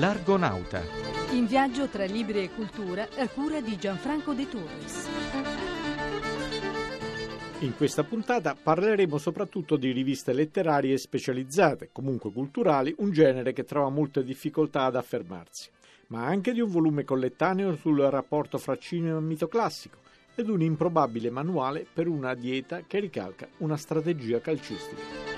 L'Argonauta. In viaggio tra libri e cultura a cura di Gianfranco De Torres. In questa puntata parleremo soprattutto di riviste letterarie specializzate, comunque culturali, un genere che trova molte difficoltà ad affermarsi, ma anche di un volume collettaneo sul rapporto fra cinema e mito classico ed un improbabile manuale per una dieta che ricalca una strategia calcistica.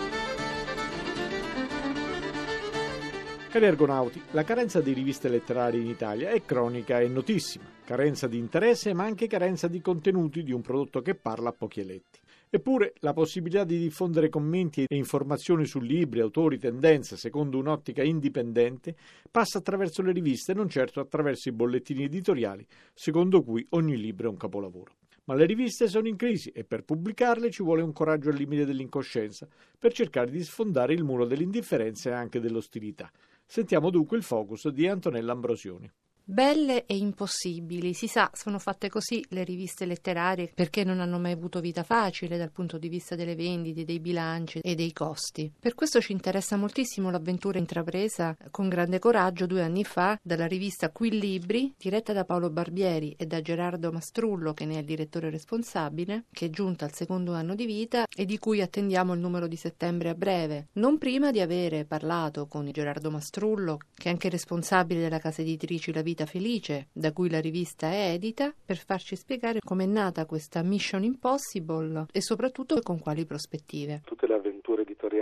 Cari argonauti, la carenza di riviste letterarie in Italia è cronica e notissima. Carenza di interesse, ma anche carenza di contenuti di un prodotto che parla a pochi eletti. Eppure la possibilità di diffondere commenti e informazioni su libri, autori, tendenze secondo un'ottica indipendente passa attraverso le riviste, non certo attraverso i bollettini editoriali, secondo cui ogni libro è un capolavoro. Ma le riviste sono in crisi e per pubblicarle ci vuole un coraggio al limite dell'incoscienza, per cercare di sfondare il muro dell'indifferenza e anche dell'ostilità. Sentiamo dunque il focus di Antonella Ambrosioni. Belle e impossibili, si sa, sono fatte così le riviste letterarie perché non hanno mai avuto vita facile dal punto di vista delle vendite, dei bilanci e dei costi. Per questo ci interessa moltissimo l'avventura intrapresa con grande coraggio due anni fa dalla rivista Qui Libri, diretta da Paolo Barbieri e da Gerardo Mastrullo, che ne è il direttore responsabile, che è giunta al secondo anno di vita e di cui attendiamo il numero di settembre a breve. Non prima di avere parlato con Gerardo Mastrullo, che è anche responsabile della casa editrice La Vita Vita Felice, da cui la rivista è edita, per farci spiegare com'è nata questa Mission Impossible e soprattutto con quali prospettive. Tutte le avventure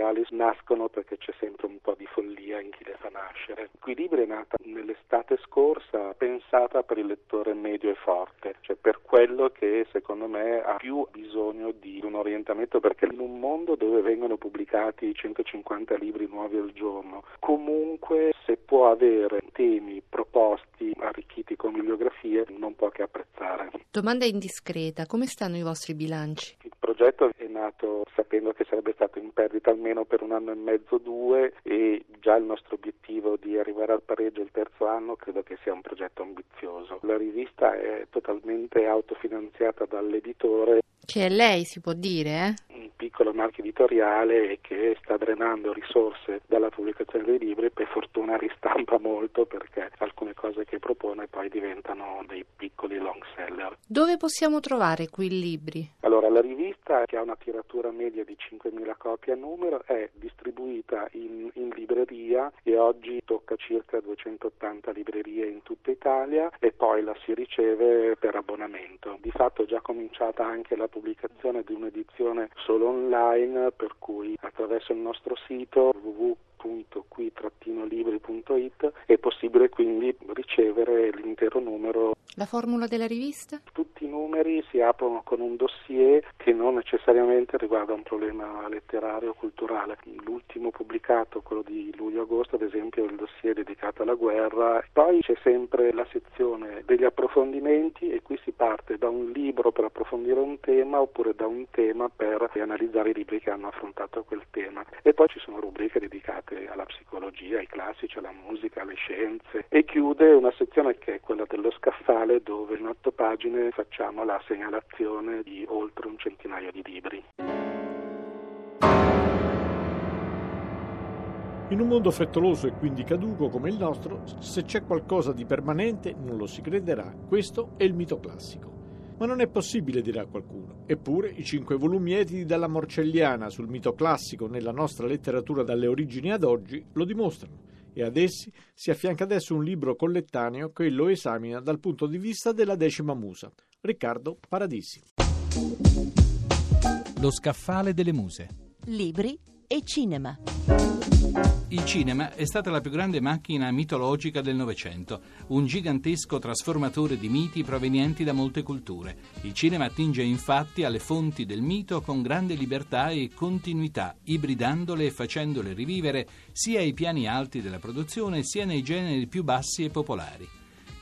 editoriali nascono perché c'è sempre un po' di follia in chi le fa nascere. Equilibrio è nata nell'estate scorsa, pensata per il lettore medio e forte, cioè per quello che secondo me ha più bisogno di un orientamento perché in un mondo dove vengono pubblicati 150 libri nuovi al giorno, comunque se può avere temi proposti arricchiti con bibliografie non può che apprezzare. Domanda indiscreta, come stanno i vostri bilanci? Progetto è nato sapendo che sarebbe stato in perdita almeno per un anno e mezzo, due e già il nostro obiettivo di arrivare al pareggio il terzo anno credo che sia un progetto ambizioso. La rivista è totalmente autofinanziata dall'editore. Che è lei si può dire, eh? Piccolo marchio editoriale che sta drenando risorse dalla pubblicazione dei libri, per fortuna ristampa molto perché alcune cose che propone poi diventano dei piccoli long seller. Dove possiamo trovare qui i libri? Allora, la rivista che ha una tiratura media di 5.000 copie a numero è distribuita in, in libreria e oggi tocca circa 280 librerie in tutta Italia e poi la si riceve per abbonamento. Di fatto è già cominciata anche la pubblicazione di un'edizione solo online per cui attraverso il nostro sito www.qui-libri.it è possibile quindi ricevere l'intero numero. La formula della rivista? Numeri si aprono con un dossier che non necessariamente riguarda un problema letterario o culturale. L'ultimo pubblicato, quello di luglio-agosto, ad esempio, è il dossier dedicato alla guerra. Poi c'è sempre la sezione degli approfondimenti e qui si parte da un libro per approfondire un tema oppure da un tema per analizzare i libri che hanno affrontato quel tema. E poi ci sono rubriche dedicate alla psicologia, ai classici, alla musica, alle scienze e chiude una sezione che è quella dello scaffale dove in otto pagine facciamo la segnalazione di oltre un centinaio di libri. In un mondo frettoloso e quindi caduco come il nostro, se c'è qualcosa di permanente non lo si crederà. Questo è il mito classico. Ma non è possibile, dirà qualcuno. Eppure i cinque volumi editi dalla Morcelliana sul mito classico nella nostra letteratura dalle origini ad oggi lo dimostrano. E ad essi si affianca adesso un libro collettaneo che lo esamina dal punto di vista della decima musa, Riccardo Paradisi. Lo scaffale delle muse. Libri e cinema. Il cinema è stata la più grande macchina mitologica del Novecento, un gigantesco trasformatore di miti provenienti da molte culture. Il cinema attinge infatti alle fonti del mito con grande libertà e continuità, ibridandole e facendole rivivere sia ai piani alti della produzione sia nei generi più bassi e popolari.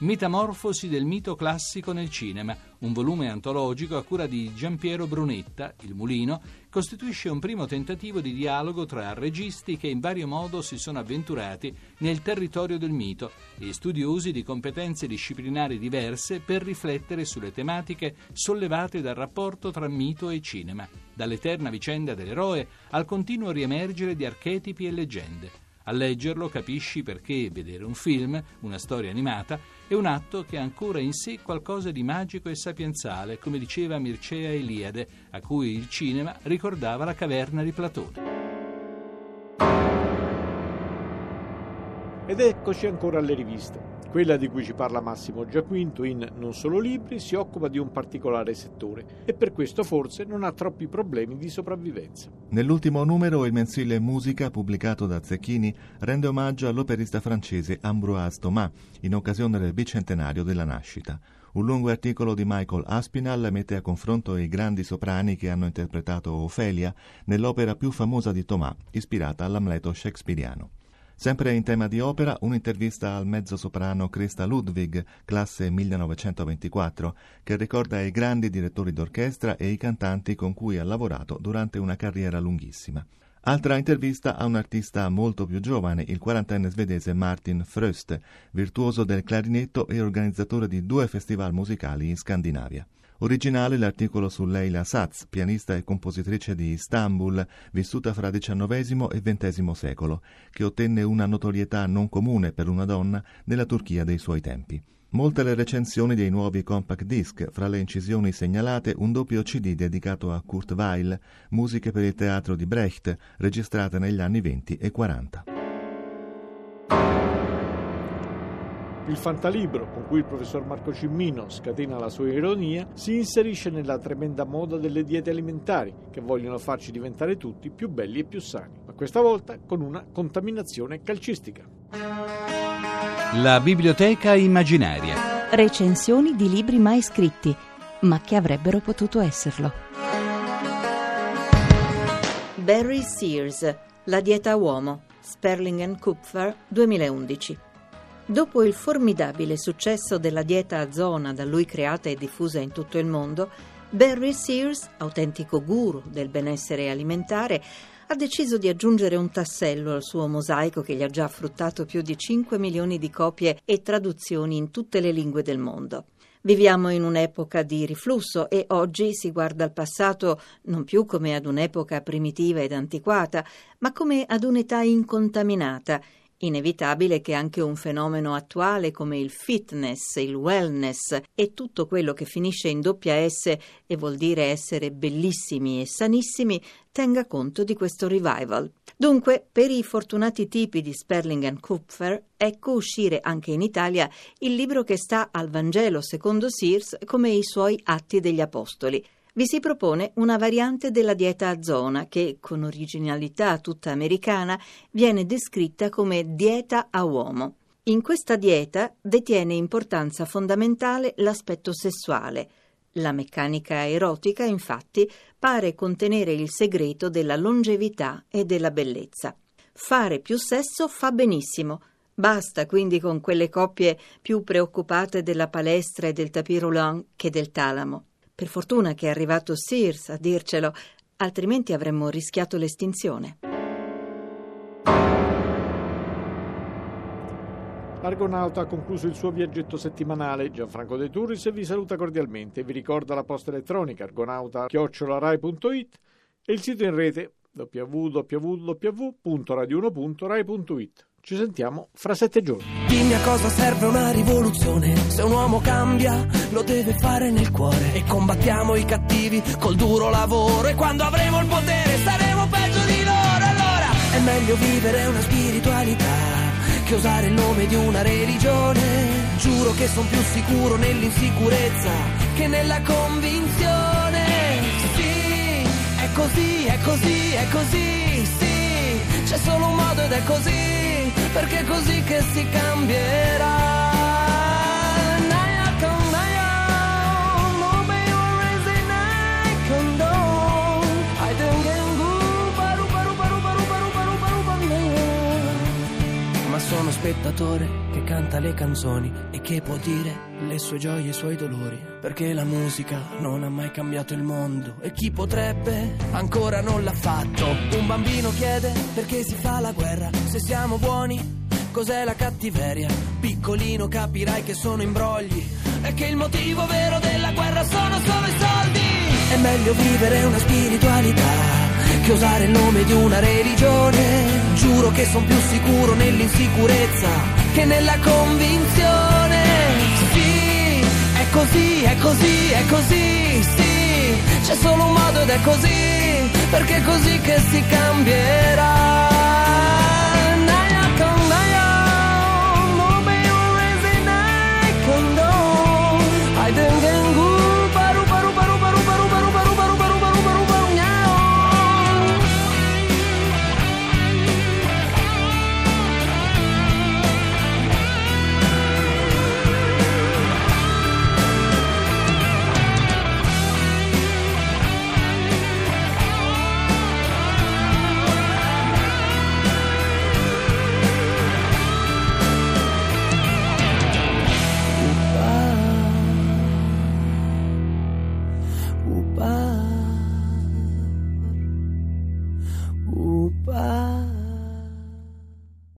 Metamorfosi del mito classico nel cinema, un volume antologico a cura di Giampiero Brunetta, Il Mulino, costituisce un primo tentativo di dialogo tra registi che in vario modo si sono avventurati nel territorio del mito e studiosi di competenze disciplinari diverse per riflettere sulle tematiche sollevate dal rapporto tra mito e cinema, dall'eterna vicenda dell'eroe al continuo riemergere di archetipi e leggende. A leggerlo capisci perché vedere un film, una storia animata, è un atto che ha ancora in sé qualcosa di magico e sapienziale, come diceva Mircea Eliade, a cui il cinema ricordava la caverna di Platone. Ed eccoci ancora alle riviste. Quella di cui ci parla Massimo Giaquinto in Non solo libri si occupa di un particolare settore e per questo forse non ha troppi problemi di sopravvivenza. Nell'ultimo numero il mensile Musica, pubblicato da Zecchini, rende omaggio all'operista francese Ambroise Thomas in occasione del bicentenario della nascita. Un lungo articolo di Michael Aspinall mette a confronto i grandi soprani che hanno interpretato Ofelia nell'opera più famosa di Thomas, ispirata all'Amleto shakespeariano. Sempre in tema di opera, un'intervista al mezzosoprano Krista Ludwig, classe 1924, che ricorda i grandi direttori d'orchestra e i cantanti con cui ha lavorato durante una carriera lunghissima. Altra intervista a un artista molto più giovane, il quarantenne svedese Martin Fröst, virtuoso del clarinetto e organizzatore di due festival musicali in Scandinavia. Originale l'articolo su Leila Satz, pianista e compositrice di Istanbul, vissuta fra XIX e XX secolo, che ottenne una notorietà non comune per una donna nella Turchia dei suoi tempi. Molte le recensioni dei nuovi compact disc, fra le incisioni segnalate un doppio CD dedicato a Kurt Weill, musiche per il teatro di Brecht, registrate negli anni 20 e 40. Il fantalibro, con cui il professor Marco Cimmino scatena la sua ironia, si inserisce nella tremenda moda delle diete alimentari, che vogliono farci diventare tutti più belli e più sani, ma questa volta con una contaminazione calcistica. La biblioteca immaginaria. Recensioni di libri mai scritti, ma che avrebbero potuto esserlo. Barry Sears, La dieta uomo, Sperling Kupfer, 2011. Dopo il formidabile successo della dieta a zona da lui creata e diffusa in tutto il mondo, Barry Sears, autentico guru del benessere alimentare, ha deciso di aggiungere un tassello al suo mosaico che gli ha già fruttato più di 5 milioni di copie e traduzioni in tutte le lingue del mondo. Viviamo in un'epoca di riflusso e oggi si guarda al passato non più come ad un'epoca primitiva ed antiquata, ma come ad un'età incontaminata Inevitabile che anche un fenomeno attuale come il fitness, il wellness e tutto quello che finisce in doppia S e vuol dire essere bellissimi e sanissimi tenga conto di questo revival. Dunque, per i fortunati tipi di Sperling and Kupfer, ecco uscire anche in Italia il libro che sta al Vangelo secondo Sears come i suoi Atti degli Apostoli vi si propone una variante della dieta a zona che, con originalità tutta americana, viene descritta come dieta a uomo. In questa dieta detiene importanza fondamentale l'aspetto sessuale. La meccanica erotica, infatti, pare contenere il segreto della longevità e della bellezza. Fare più sesso fa benissimo. Basta quindi con quelle coppie più preoccupate della palestra e del tapis roulant che del talamo. Per fortuna che è arrivato Sears a dircelo, altrimenti avremmo rischiato l'estinzione. L'Argonauta ha concluso il suo viaggetto settimanale. Gianfranco De Turris vi saluta cordialmente. Vi ricorda la posta elettronica argonauta.rai.it e il sito in rete www.radio1.rai.it. Ci sentiamo fra sette giorni. Dimmi a cosa serve una rivoluzione. Se un uomo cambia, lo deve fare nel cuore. E combattiamo i cattivi col duro lavoro. E quando avremo il potere, saremo peggio di loro. Allora è meglio vivere una spiritualità che usare il nome di una religione. Giuro che sono più sicuro nell'insicurezza che nella convinzione. Sì, è così, è così, è così, sì. C'è solo un modo ed è così perché è così che si cambierà. sono spettatore che canta le canzoni e che può dire le sue gioie e i suoi dolori. Perché la musica non ha mai cambiato il mondo e chi potrebbe ancora non l'ha fatto. Un bambino chiede perché si fa la guerra se siamo buoni. Cos'è la cattiveria? Piccolino capirai che sono imbrogli e che il motivo vero della guerra sono solo i soldi. È meglio vivere una spiritualità che usare il nome di una religione. Giuro che sono più sicuro nell'insicurezza che nella convinzione. È così, è così, è così, sì, c'è solo un modo ed è così, perché è così che si cambierà.